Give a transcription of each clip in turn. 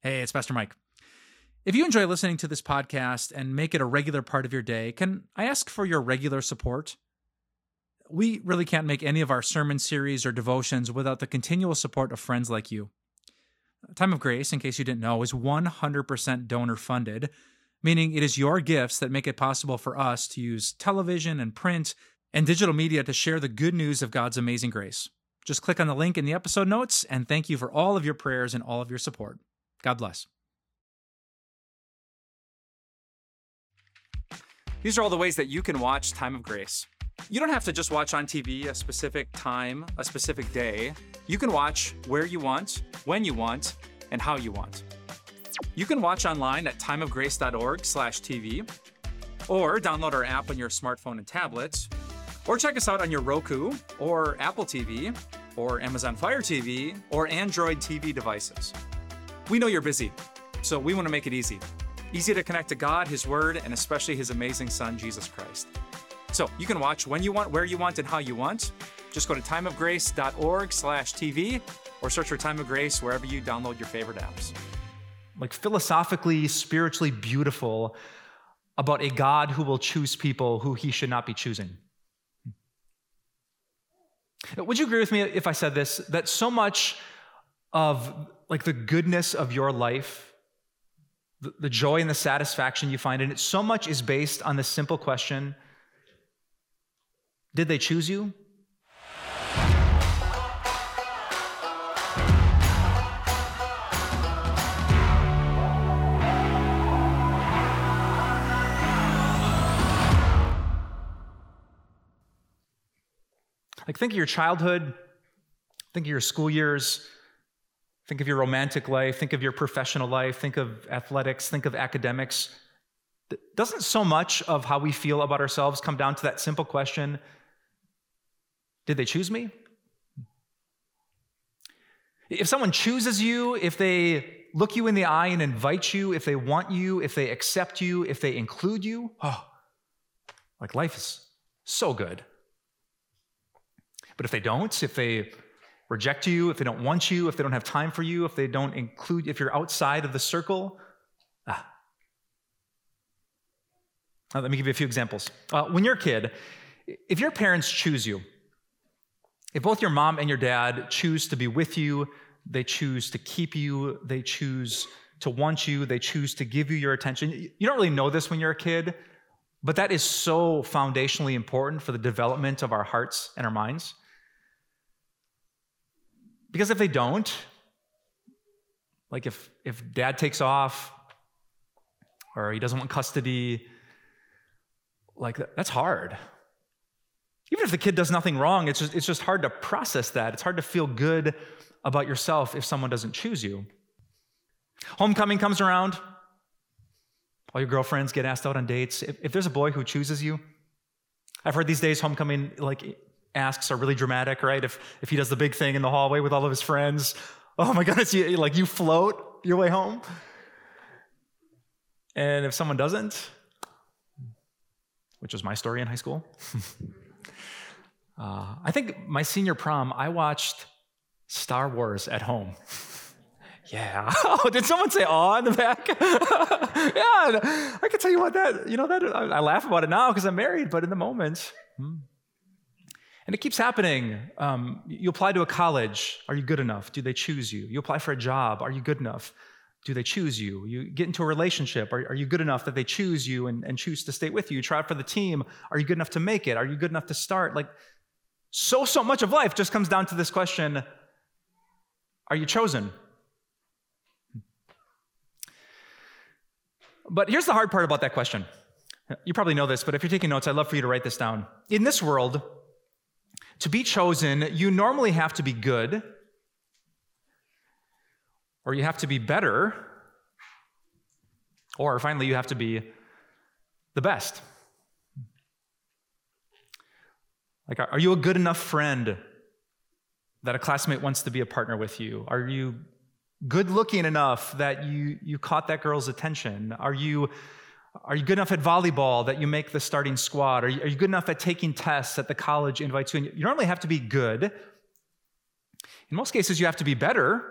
Hey, it's Pastor Mike. If you enjoy listening to this podcast and make it a regular part of your day, can I ask for your regular support? We really can't make any of our sermon series or devotions without the continual support of friends like you. Time of Grace, in case you didn't know, is 100% donor funded, meaning it is your gifts that make it possible for us to use television and print and digital media to share the good news of God's amazing grace. Just click on the link in the episode notes, and thank you for all of your prayers and all of your support. God bless. These are all the ways that you can watch Time of Grace. You don't have to just watch on TV a specific time, a specific day. You can watch where you want, when you want, and how you want. You can watch online at timeofgrace.org/tv or download our app on your smartphone and tablet, or check us out on your Roku or Apple TV or Amazon Fire TV or Android TV devices. We know you're busy, so we want to make it easy. Easy to connect to God, His Word, and especially His amazing Son, Jesus Christ. So you can watch when you want, where you want, and how you want. Just go to timeofgrace.org slash TV or search for Time of Grace wherever you download your favorite apps. Like philosophically, spiritually beautiful about a God who will choose people who he should not be choosing. Would you agree with me if I said this? That so much of like the goodness of your life, the, the joy and the satisfaction you find in it, so much is based on the simple question Did they choose you? Like, think of your childhood, think of your school years, think of your romantic life, think of your professional life, think of athletics, think of academics. Doesn't so much of how we feel about ourselves come down to that simple question Did they choose me? If someone chooses you, if they look you in the eye and invite you, if they want you, if they accept you, if they include you, oh, like life is so good. But if they don't, if they reject you, if they don't want you, if they don't have time for you, if they don't include, if you're outside of the circle, ah. Now, let me give you a few examples. Uh, when you're a kid, if your parents choose you, if both your mom and your dad choose to be with you, they choose to keep you, they choose to want you, they choose to give you your attention. You don't really know this when you're a kid, but that is so foundationally important for the development of our hearts and our minds. Because if they don't, like if, if dad takes off or he doesn't want custody, like that's hard. Even if the kid does nothing wrong, it's just, it's just hard to process that. It's hard to feel good about yourself if someone doesn't choose you. Homecoming comes around. All your girlfriends get asked out on dates. If, if there's a boy who chooses you, I've heard these days homecoming, like asks are really dramatic, right? If, if he does the big thing in the hallway with all of his friends, oh my goodness, you, like you float your way home. And if someone doesn't, which was my story in high school, uh, I think my senior prom, I watched Star Wars at home. yeah. Oh, did someone say "aw" in the back? yeah. I can tell you what that. You know that I, I laugh about it now because I'm married, but in the moment. Hmm. And it keeps happening. Um, you apply to a college. Are you good enough? Do they choose you? You apply for a job. Are you good enough? Do they choose you? You get into a relationship. Are, are you good enough that they choose you and, and choose to stay with you? You try out for the team. Are you good enough to make it? Are you good enough to start? Like, so, so much of life just comes down to this question Are you chosen? But here's the hard part about that question. You probably know this, but if you're taking notes, I'd love for you to write this down. In this world, to be chosen, you normally have to be good, or you have to be better, or finally, you have to be the best. Like, are you a good enough friend that a classmate wants to be a partner with you? Are you good looking enough that you, you caught that girl's attention? Are you are you good enough at volleyball that you make the starting squad? Are you, are you good enough at taking tests that the college invites you? And you normally have to be good. In most cases, you have to be better.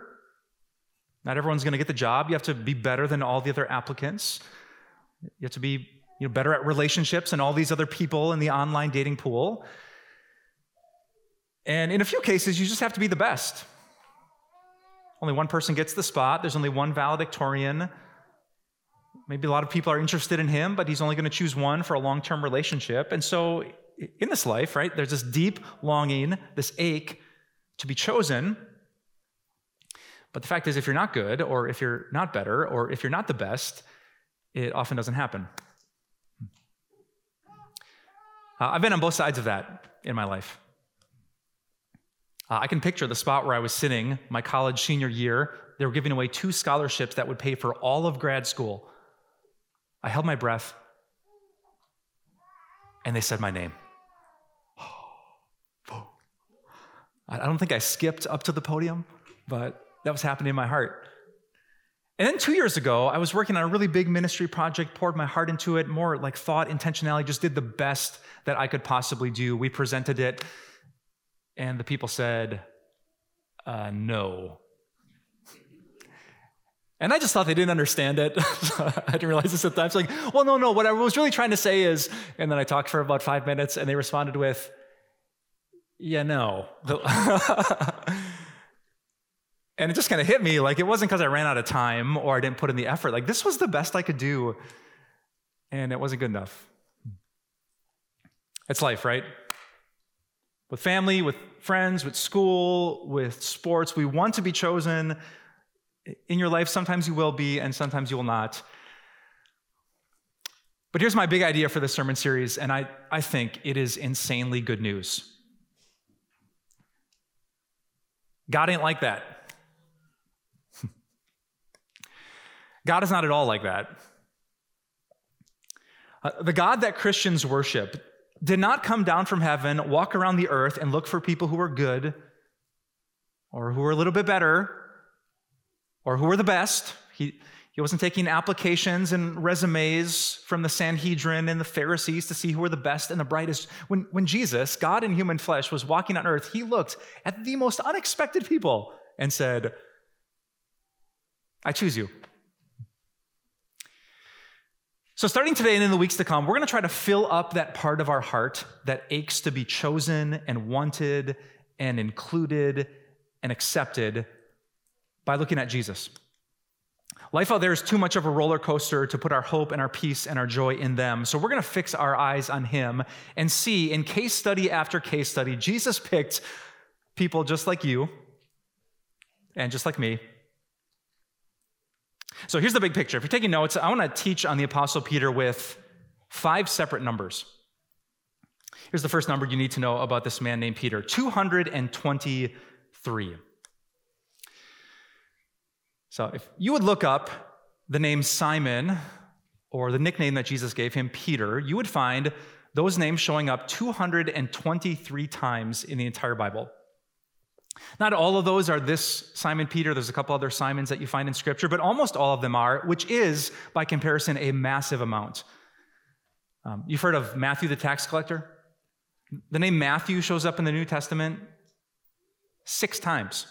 Not everyone's going to get the job. You have to be better than all the other applicants. You have to be you know, better at relationships and all these other people in the online dating pool. And in a few cases, you just have to be the best. Only one person gets the spot. There's only one valedictorian. Maybe a lot of people are interested in him, but he's only going to choose one for a long term relationship. And so, in this life, right, there's this deep longing, this ache to be chosen. But the fact is, if you're not good, or if you're not better, or if you're not the best, it often doesn't happen. Uh, I've been on both sides of that in my life. Uh, I can picture the spot where I was sitting my college senior year. They were giving away two scholarships that would pay for all of grad school. I held my breath, and they said my name. I don't think I skipped up to the podium, but that was happening in my heart. And then two years ago, I was working on a really big ministry project, poured my heart into it, more like thought, intentionality, just did the best that I could possibly do. We presented it and the people said, uh, no. And I just thought they didn't understand it. I didn't realize this at the time. It's like, well, no, no, what I was really trying to say is, and then I talked for about five minutes and they responded with, yeah, no. and it just kind of hit me like it wasn't because I ran out of time or I didn't put in the effort. Like this was the best I could do and it wasn't good enough. It's life, right? with family, with friends, with school, with sports. We want to be chosen. In your life, sometimes you will be, and sometimes you will not. But here's my big idea for this sermon series, and I, I think it is insanely good news. God ain't like that. God is not at all like that. Uh, the God that Christians worship did not come down from heaven, walk around the earth, and look for people who are good or who are a little bit better or who were the best. He, he wasn't taking applications and resumes from the Sanhedrin and the Pharisees to see who were the best and the brightest. When, when Jesus, God in human flesh, was walking on earth, he looked at the most unexpected people and said, I choose you. So, starting today and in the weeks to come, we're going to try to fill up that part of our heart that aches to be chosen and wanted and included and accepted by looking at Jesus. Life out there is too much of a roller coaster to put our hope and our peace and our joy in them. So, we're going to fix our eyes on Him and see in case study after case study, Jesus picked people just like you and just like me so here's the big picture. If you're taking notes, I want to teach on the Apostle Peter with five separate numbers. Here's the first number you need to know about this man named Peter 223. So if you would look up the name Simon or the nickname that Jesus gave him, Peter, you would find those names showing up 223 times in the entire Bible. Not all of those are this Simon Peter. There's a couple other Simons that you find in Scripture, but almost all of them are, which is, by comparison, a massive amount. Um, you've heard of Matthew the tax collector? The name Matthew shows up in the New Testament six times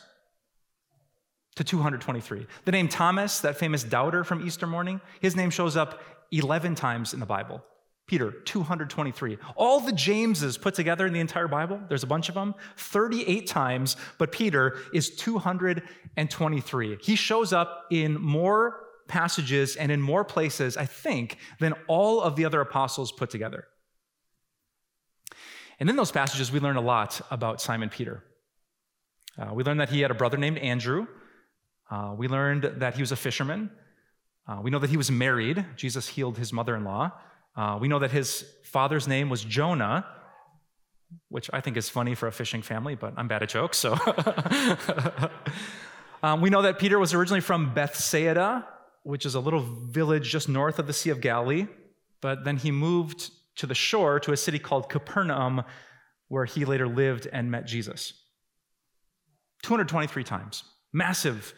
to 223. The name Thomas, that famous doubter from Easter morning, his name shows up 11 times in the Bible. Peter, 223. All the Jameses put together in the entire Bible, there's a bunch of them, 38 times, but Peter is 223. He shows up in more passages and in more places, I think, than all of the other apostles put together. And in those passages, we learn a lot about Simon Peter. Uh, we learn that he had a brother named Andrew. Uh, we learned that he was a fisherman. Uh, we know that he was married. Jesus healed his mother in law. Uh, we know that his father's name was Jonah, which I think is funny for a fishing family, but I'm bad at jokes, so. um, we know that Peter was originally from Bethsaida, which is a little village just north of the Sea of Galilee, but then he moved to the shore to a city called Capernaum, where he later lived and met Jesus. 223 times. Massive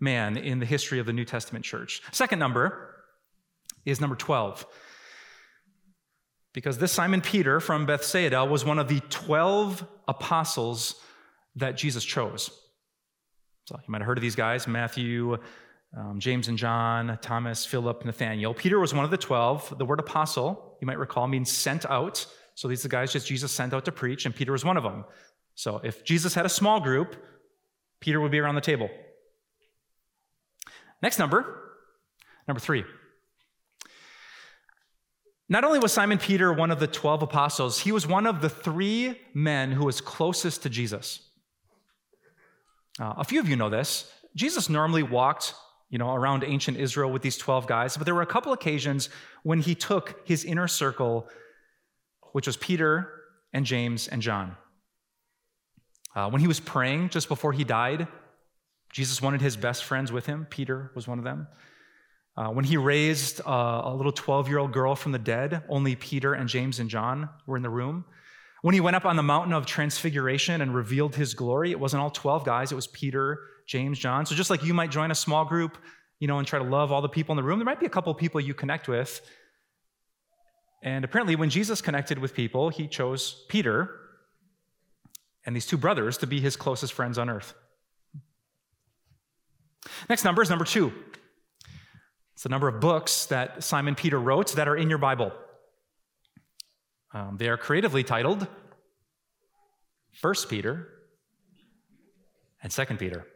man in the history of the New Testament church. Second number is number 12 because this Simon Peter from Bethsaida was one of the 12 apostles that Jesus chose. So you might have heard of these guys Matthew, um, James and John, Thomas, Philip, Nathaniel. Peter was one of the 12. The word apostle, you might recall, means sent out. So these are the guys just Jesus sent out to preach, and Peter was one of them. So if Jesus had a small group, Peter would be around the table. Next number, number three. Not only was Simon Peter one of the 12 apostles, he was one of the three men who was closest to Jesus. Uh, a few of you know this. Jesus normally walked you know, around ancient Israel with these 12 guys, but there were a couple occasions when he took his inner circle, which was Peter and James and John. Uh, when he was praying just before he died, Jesus wanted his best friends with him. Peter was one of them. Uh, when he raised uh, a little 12 year old girl from the dead, only Peter and James and John were in the room. When he went up on the mountain of transfiguration and revealed his glory, it wasn't all 12 guys, it was Peter, James, John. So just like you might join a small group, you know, and try to love all the people in the room, there might be a couple people you connect with. And apparently, when Jesus connected with people, he chose Peter and these two brothers to be his closest friends on earth. Next number is number two. It's the number of books that Simon Peter wrote that are in your Bible. Um, they are creatively titled First Peter and Second Peter.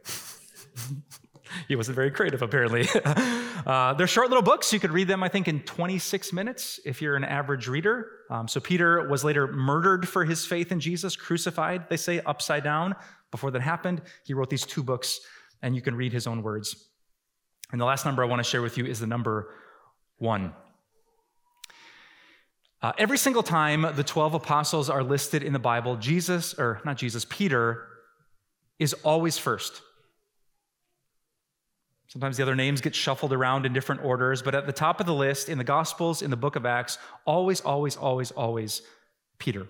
he wasn't very creative, apparently. uh, they're short little books. You could read them, I think, in 26 minutes if you're an average reader. Um, so Peter was later murdered for his faith in Jesus, crucified, they say, upside down. Before that happened, he wrote these two books, and you can read his own words. And the last number I want to share with you is the number one. Uh, every single time the 12 apostles are listed in the Bible, Jesus, or not Jesus, Peter, is always first. Sometimes the other names get shuffled around in different orders, but at the top of the list in the Gospels, in the book of Acts, always, always, always, always Peter.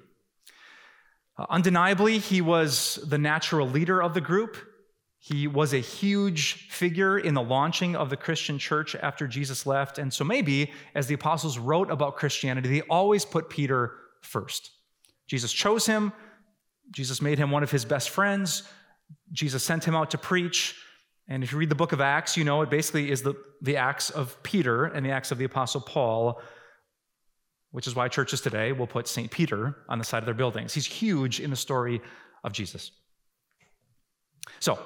Uh, undeniably, he was the natural leader of the group. He was a huge figure in the launching of the Christian church after Jesus left. And so maybe as the apostles wrote about Christianity, they always put Peter first. Jesus chose him, Jesus made him one of his best friends, Jesus sent him out to preach. And if you read the book of Acts, you know it basically is the, the Acts of Peter and the Acts of the Apostle Paul, which is why churches today will put St. Peter on the side of their buildings. He's huge in the story of Jesus. So,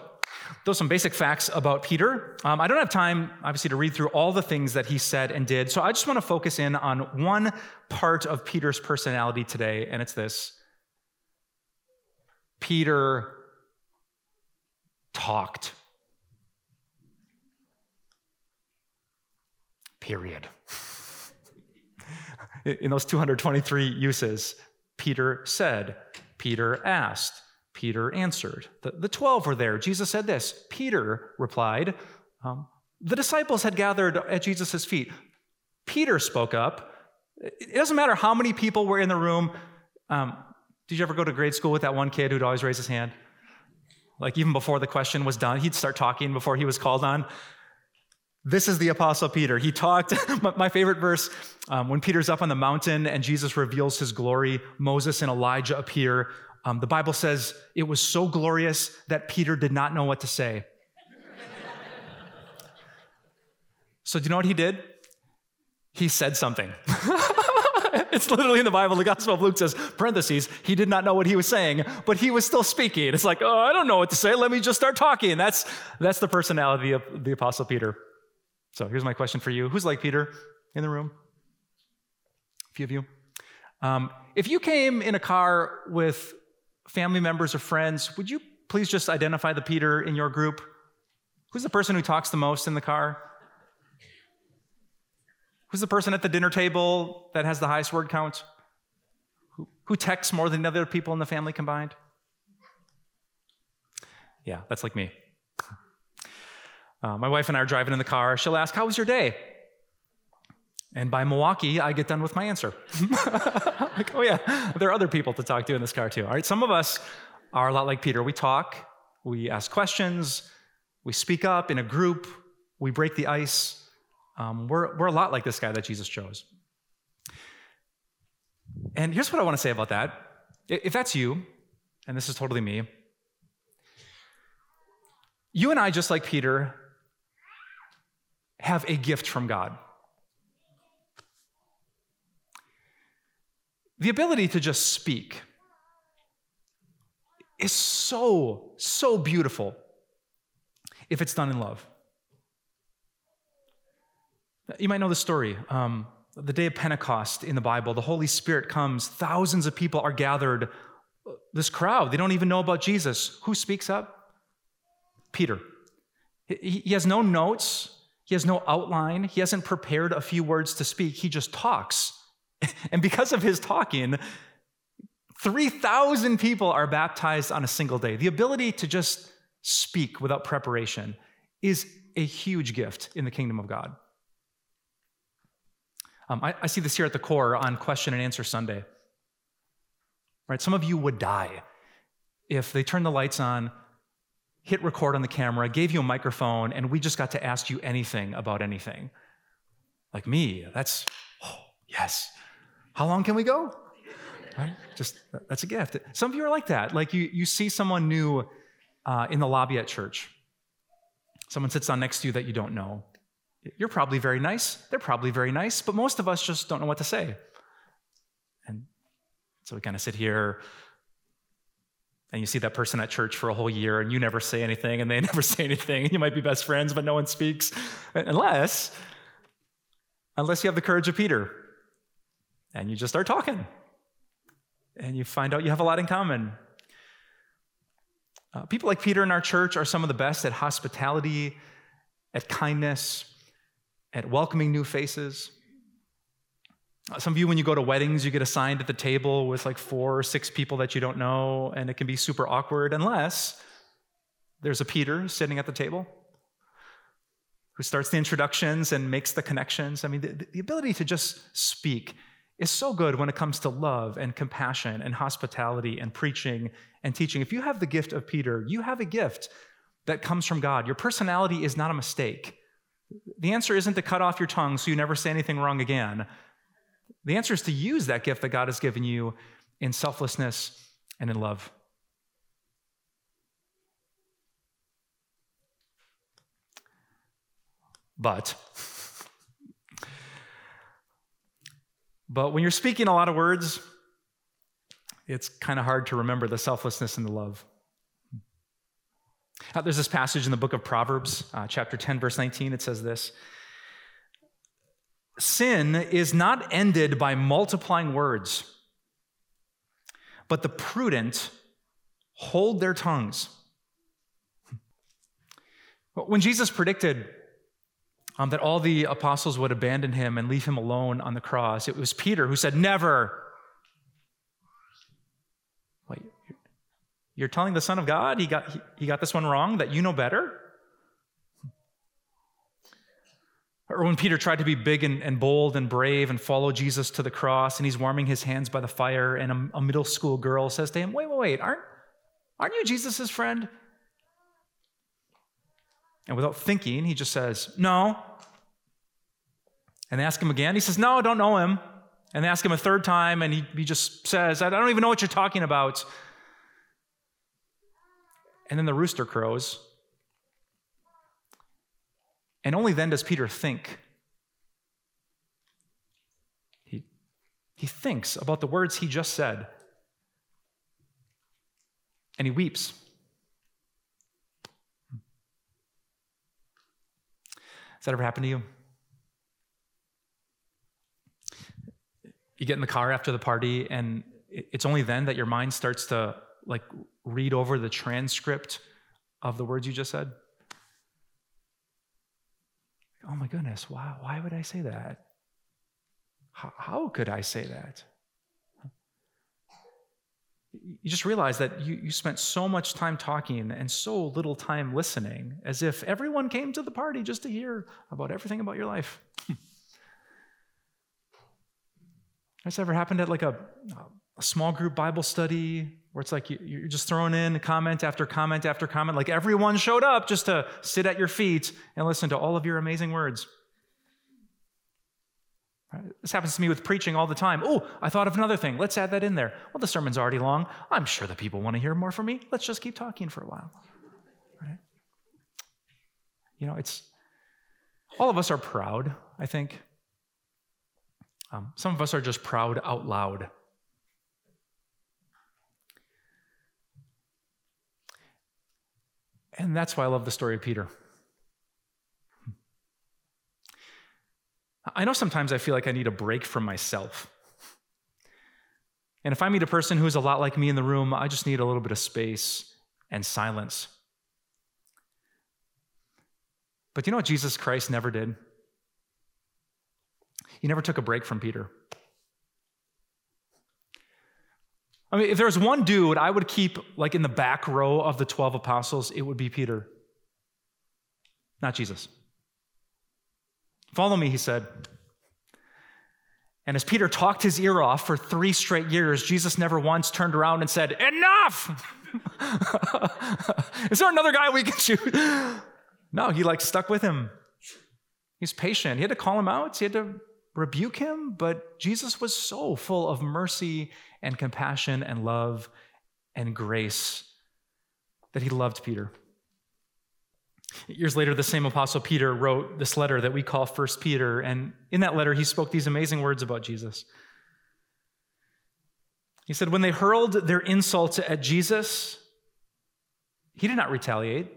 those are some basic facts about Peter. Um, I don't have time, obviously, to read through all the things that he said and did. So I just want to focus in on one part of Peter's personality today, and it's this Peter talked. Period. In those 223 uses, Peter said, Peter asked, Peter answered. The, the 12 were there. Jesus said this. Peter replied, um, The disciples had gathered at Jesus' feet. Peter spoke up. It doesn't matter how many people were in the room. Um, did you ever go to grade school with that one kid who'd always raise his hand? Like, even before the question was done, he'd start talking before he was called on. This is the Apostle Peter. He talked, my favorite verse, um, when Peter's up on the mountain and Jesus reveals his glory, Moses and Elijah appear. Um, the Bible says it was so glorious that Peter did not know what to say. so, do you know what he did? He said something. it's literally in the Bible. The Gospel of Luke says, parentheses, he did not know what he was saying, but he was still speaking. It's like, oh, I don't know what to say. Let me just start talking. That's, that's the personality of the Apostle Peter. So here's my question for you Who's like Peter in the room? A few of you. Um, if you came in a car with family members or friends, would you please just identify the Peter in your group? Who's the person who talks the most in the car? Who's the person at the dinner table that has the highest word count? Who, texts more than the other people in the family combined? Yeah, that's like me. Uh, my wife and I are driving in the car. She'll ask, How was your day? And by Milwaukee, I get done with my answer. like, oh, yeah, there are other people to talk to in this car, too. All right, some of us are a lot like Peter. We talk, we ask questions, we speak up in a group, we break the ice. Um, we're, we're a lot like this guy that Jesus chose. And here's what I want to say about that. If that's you, and this is totally me, You and I, just like Peter, have a gift from God. The ability to just speak is so, so beautiful if it's done in love. You might know the story. Um, the day of Pentecost in the Bible, the Holy Spirit comes, thousands of people are gathered. This crowd, they don't even know about Jesus. Who speaks up? Peter. He has no notes, he has no outline, he hasn't prepared a few words to speak, he just talks. And because of his talking, 3,000 people are baptized on a single day. The ability to just speak without preparation is a huge gift in the kingdom of God. Um, I, I see this here at the core on Question and Answer Sunday. Right? Some of you would die if they turned the lights on, hit record on the camera, gave you a microphone, and we just got to ask you anything about anything. Like me, that's, oh, yes. How long can we go? Right? Just that's a gift. Some of you are like that. Like you, you see someone new uh, in the lobby at church. Someone sits down next to you that you don't know. You're probably very nice. They're probably very nice, but most of us just don't know what to say. And so we kind of sit here and you see that person at church for a whole year and you never say anything and they never say anything and you might be best friends but no one speaks unless unless you have the courage of Peter and you just start talking and you find out you have a lot in common. Uh, people like Peter in our church are some of the best at hospitality, at kindness, at welcoming new faces. Uh, some of you, when you go to weddings, you get assigned at the table with like four or six people that you don't know, and it can be super awkward unless there's a Peter sitting at the table who starts the introductions and makes the connections. I mean, the, the ability to just speak is so good when it comes to love and compassion and hospitality and preaching and teaching. If you have the gift of Peter, you have a gift that comes from God. Your personality is not a mistake. The answer isn't to cut off your tongue so you never say anything wrong again. The answer is to use that gift that God has given you in selflessness and in love. But But when you're speaking a lot of words, it's kind of hard to remember the selflessness and the love. Uh, there's this passage in the book of Proverbs, uh, chapter 10, verse 19. It says this Sin is not ended by multiplying words, but the prudent hold their tongues. When Jesus predicted um, that all the apostles would abandon him and leave him alone on the cross. It was Peter who said, Never. Wait, you're telling the Son of God he got, he, he got this one wrong, that you know better? Or when Peter tried to be big and, and, bold and brave and follow Jesus to the cross, and he's warming his hands by the fire, and a, a middle school girl says to him, Wait, wait, wait, aren't, aren't you Jesus' friend? And without thinking, he just says, No. And they ask him again. He says, No, I don't know him. And they ask him a third time, and he, he just says, I don't even know what you're talking about. And then the rooster crows. And only then does Peter think. He, he thinks about the words he just said. And he weeps. Has that ever happened to you? You get in the car after the party, and it's only then that your mind starts to like read over the transcript of the words you just said. Oh my goodness, why, why would I say that? How, how could I say that? You just realize that you, you spent so much time talking and so little time listening, as if everyone came to the party just to hear about everything about your life. Hmm. Has ever happened at like a, a small group Bible study where it's like you, are just throwing in comment after comment after comment, like everyone showed up just to sit at your feet and listen to all of your amazing words? This happens to me with preaching all the time. Oh, I thought of another thing. Let's add that in there. Well, the sermon's already long. I'm sure the people want to hear more from me. Let's just keep talking for a while. Right? You know, it's all of us are proud, I think. Um, some of us are just proud out loud. And that's why I love the story of Peter. I know sometimes I feel like I need a break from myself. And if I meet a person who's a lot like me in the room, I just need a little bit of space and silence. But you know what Jesus Christ never did? He never took a break from Peter. I mean, if there was one dude I would keep like in the back row of the 12 apostles, it would be Peter, not Jesus. Follow me, he said. And as Peter talked his ear off for three straight years, Jesus never once turned around and said, Enough! Is there another guy we can shoot? No, he like stuck with him. He's patient. He had to call him out, he had to rebuke him, but Jesus was so full of mercy and compassion and love and grace that he loved Peter. Years later, the same apostle Peter wrote this letter that we call First Peter, and in that letter, he spoke these amazing words about Jesus. He said, When they hurled their insults at Jesus, he did not retaliate.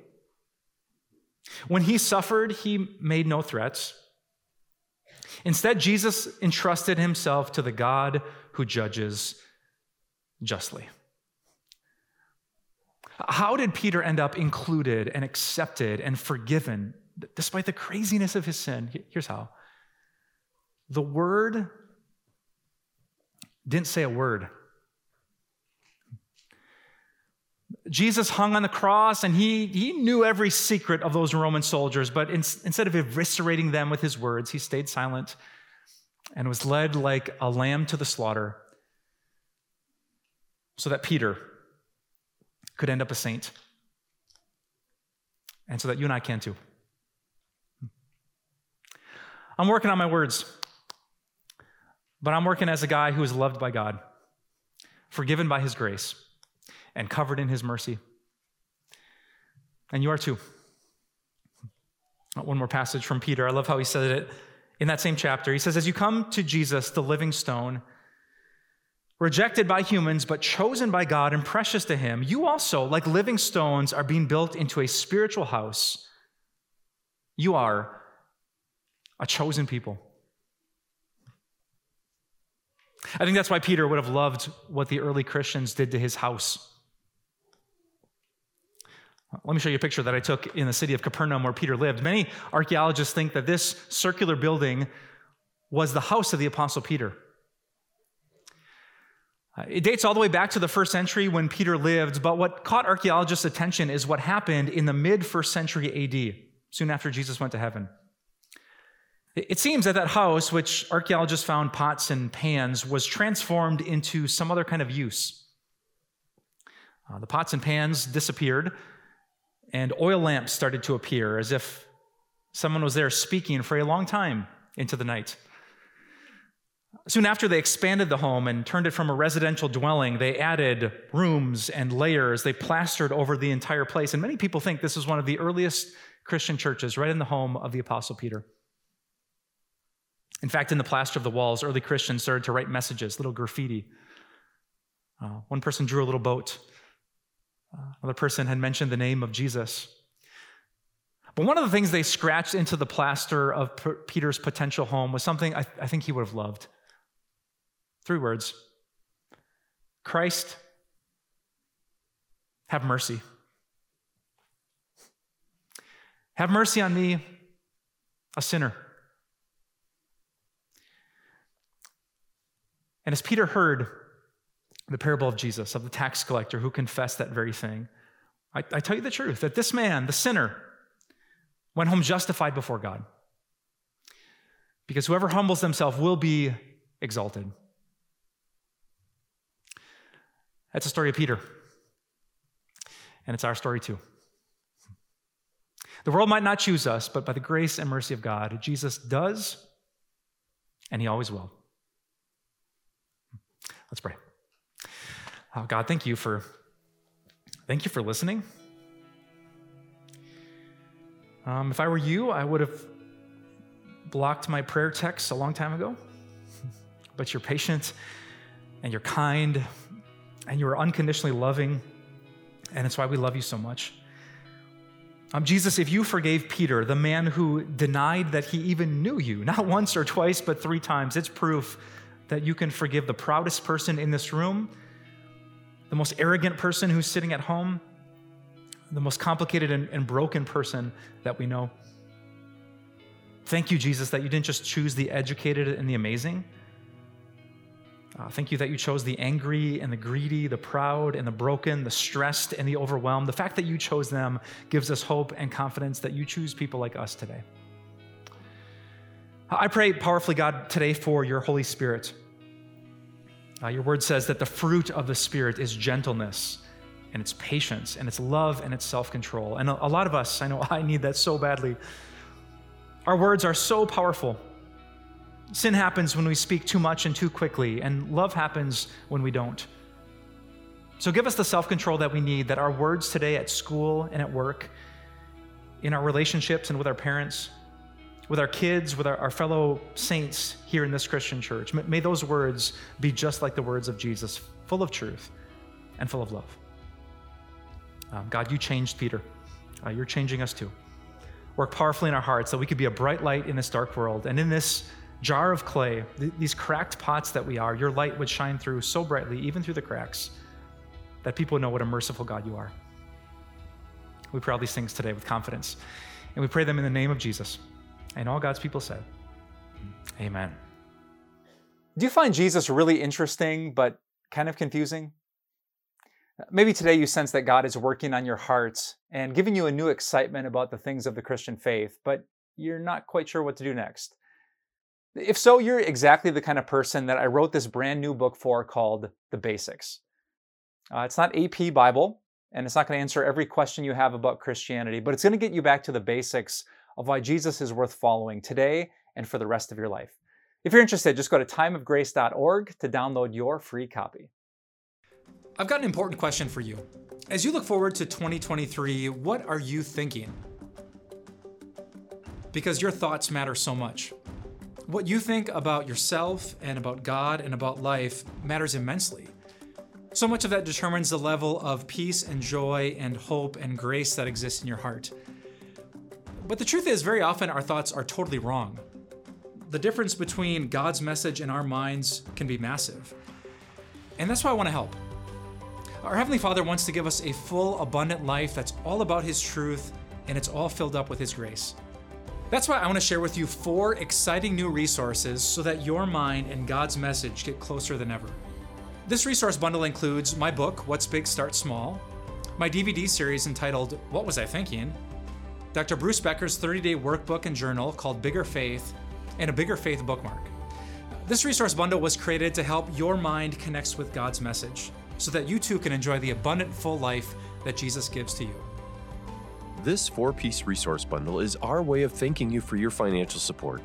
When he suffered, he made no threats. Instead, Jesus entrusted himself to the God who judges justly. How did Peter end up included and accepted and forgiven despite the craziness of his sin? Here's how the word didn't say a word. Jesus hung on the cross and he, he knew every secret of those Roman soldiers, but in, instead of eviscerating them with his words, he stayed silent and was led like a lamb to the slaughter so that Peter could end up a saint and so that you and I can too. Hmm. I'm working on my words, but I'm working as a guy who is loved by God, forgiven by his grace and covered in his mercy. And you are too. One more passage from Peter. I love how he said it in that same chapter. He says, As you come to Jesus, the living stone, rejected by humans, but chosen by God and precious to Him, you also, like living stones, are being built into a spiritual house. You are a chosen people. I think that's why Peter would have loved what the early Christians did to his house. Let me show you a picture that I took in the city of Capernaum where Peter lived. Many archaeologists think that this circular building was the house of the Apostle Peter. Uh, it dates all the way back to the first century when Peter lived, but what caught archaeologists' attention is what happened in the mid first century AD, soon after Jesus went to heaven. It seems that that house, which archaeologists found pots and pans, was transformed into some other kind of use. Uh, the pots and pans disappeared, and oil lamps started to appear as if someone was there speaking for a long time into the night. Soon after they expanded the home and turned it from a residential dwelling, they added rooms and layers. They plastered over the entire place. And many people think this is one of the earliest Christian churches, right in the home of the Apostle Peter. In fact, in the plaster of the walls, early Christians started to write messages, little graffiti. Uh, one person drew a little boat uh, another person had mentioned the name of Jesus. But one of the things they scratched into the plaster of P- Peter's potential home was something I, I think he would have loved. Three words Christ, have mercy. Have mercy on me, a sinner. And as Peter heard the parable of Jesus, of the tax collector who confessed that very thing. I, I, tell you the truth that this man, the sinner, went home justified before God. Because whoever humbles themselves will be exalted. That's the story of Peter. And it's our story too. The world might not choose us, but by the grace and mercy of God, Jesus does, and he always will. Let's pray. Oh, God, thank you for thank you for listening. Um, if I were you, I would have blocked my prayer texts a long time ago. but you're patient and you're kind and you're unconditionally loving, and it's why we love you so much. Um, Jesus, if you forgave Peter, the man who denied that he even knew you, not once or twice, but three times, it's proof that you can forgive the proudest person in this room, the most arrogant person who's sitting at home, the most complicated and, and broken person that we know. Thank you, Jesus, that you didn't just choose the educated and the amazing. Uh, thank you that you chose the angry and the greedy, the proud and the broken, the stressed and the overwhelmed. The fact that you chose them gives us hope and confidence that you choose people like us today. I pray powerfully, God, today for your Holy Spirit. Uh, your word says that the fruit of the Spirit is gentleness and it's patience and it's love and it's self control. And a, a lot of us, I know I need that so badly. Our words are so powerful. Sin happens when we speak too much and too quickly, and love happens when we don't. So give us the self control that we need, that our words today at school and at work, in our relationships and with our parents, with our kids, with our, our fellow saints here in this Christian church, may those words be just like the words of Jesus, full of truth and full of love. Um, God, you changed Peter. Uh, you're changing us too. Work powerfully in our hearts that we could be a bright light in this dark world. And in this jar of clay, th- these cracked pots that we are, your light would shine through so brightly, even through the cracks, that people know what a merciful God you are. We pray all these things today with confidence. And we pray them in the name of Jesus. And all God's people said, Amen. Do you find Jesus really interesting, but kind of confusing? Maybe today you sense that God is working on your hearts and giving you a new excitement about the things of the Christian faith, but you're not quite sure what to do next. If so, you're exactly the kind of person that I wrote this brand new book for called The Basics. Uh, it's not AP Bible, and it's not going to answer every question you have about Christianity, but it's going to get you back to the basics of why Jesus is worth following today and for the rest of your life. If you're interested, just go to timeofgrace.org to download your free copy. I've got an important question for you. As you look forward to 2023, what are you thinking? Because your thoughts matter so much. What you think about yourself and about God and about life matters immensely. So much of that determines the level of peace and joy and hope and grace that exists in your heart. But the truth is, very often our thoughts are totally wrong. The difference between God's message and our minds can be massive. And that's why I want to help. Our Heavenly Father wants to give us a full, abundant life that's all about His truth and it's all filled up with His grace. That's why I want to share with you four exciting new resources so that your mind and God's message get closer than ever. This resource bundle includes my book, What's Big Start Small, my DVD series entitled What Was I Thinking, Dr. Bruce Becker's 30 day workbook and journal called Bigger Faith, and a Bigger Faith bookmark. This resource bundle was created to help your mind connect with God's message so that you too can enjoy the abundant, full life that Jesus gives to you. This four piece resource bundle is our way of thanking you for your financial support.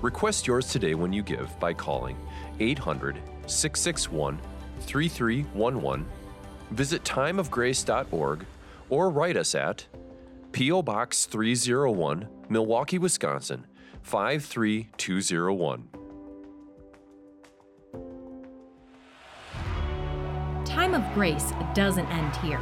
Request yours today when you give by calling 800 661 3311, visit timeofgrace.org, or write us at P.O. Box 301, Milwaukee, Wisconsin 53201. Time of Grace doesn't end here.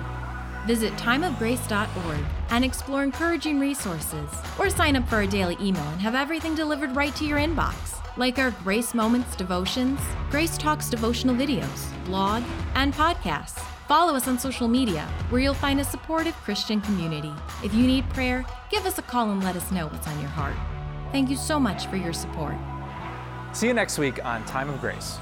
Visit timeofgrace.org and explore encouraging resources, or sign up for our daily email and have everything delivered right to your inbox, like our Grace Moments devotions, Grace Talks devotional videos, blog, and podcasts. Follow us on social media, where you'll find a supportive Christian community. If you need prayer, give us a call and let us know what's on your heart. Thank you so much for your support. See you next week on Time of Grace.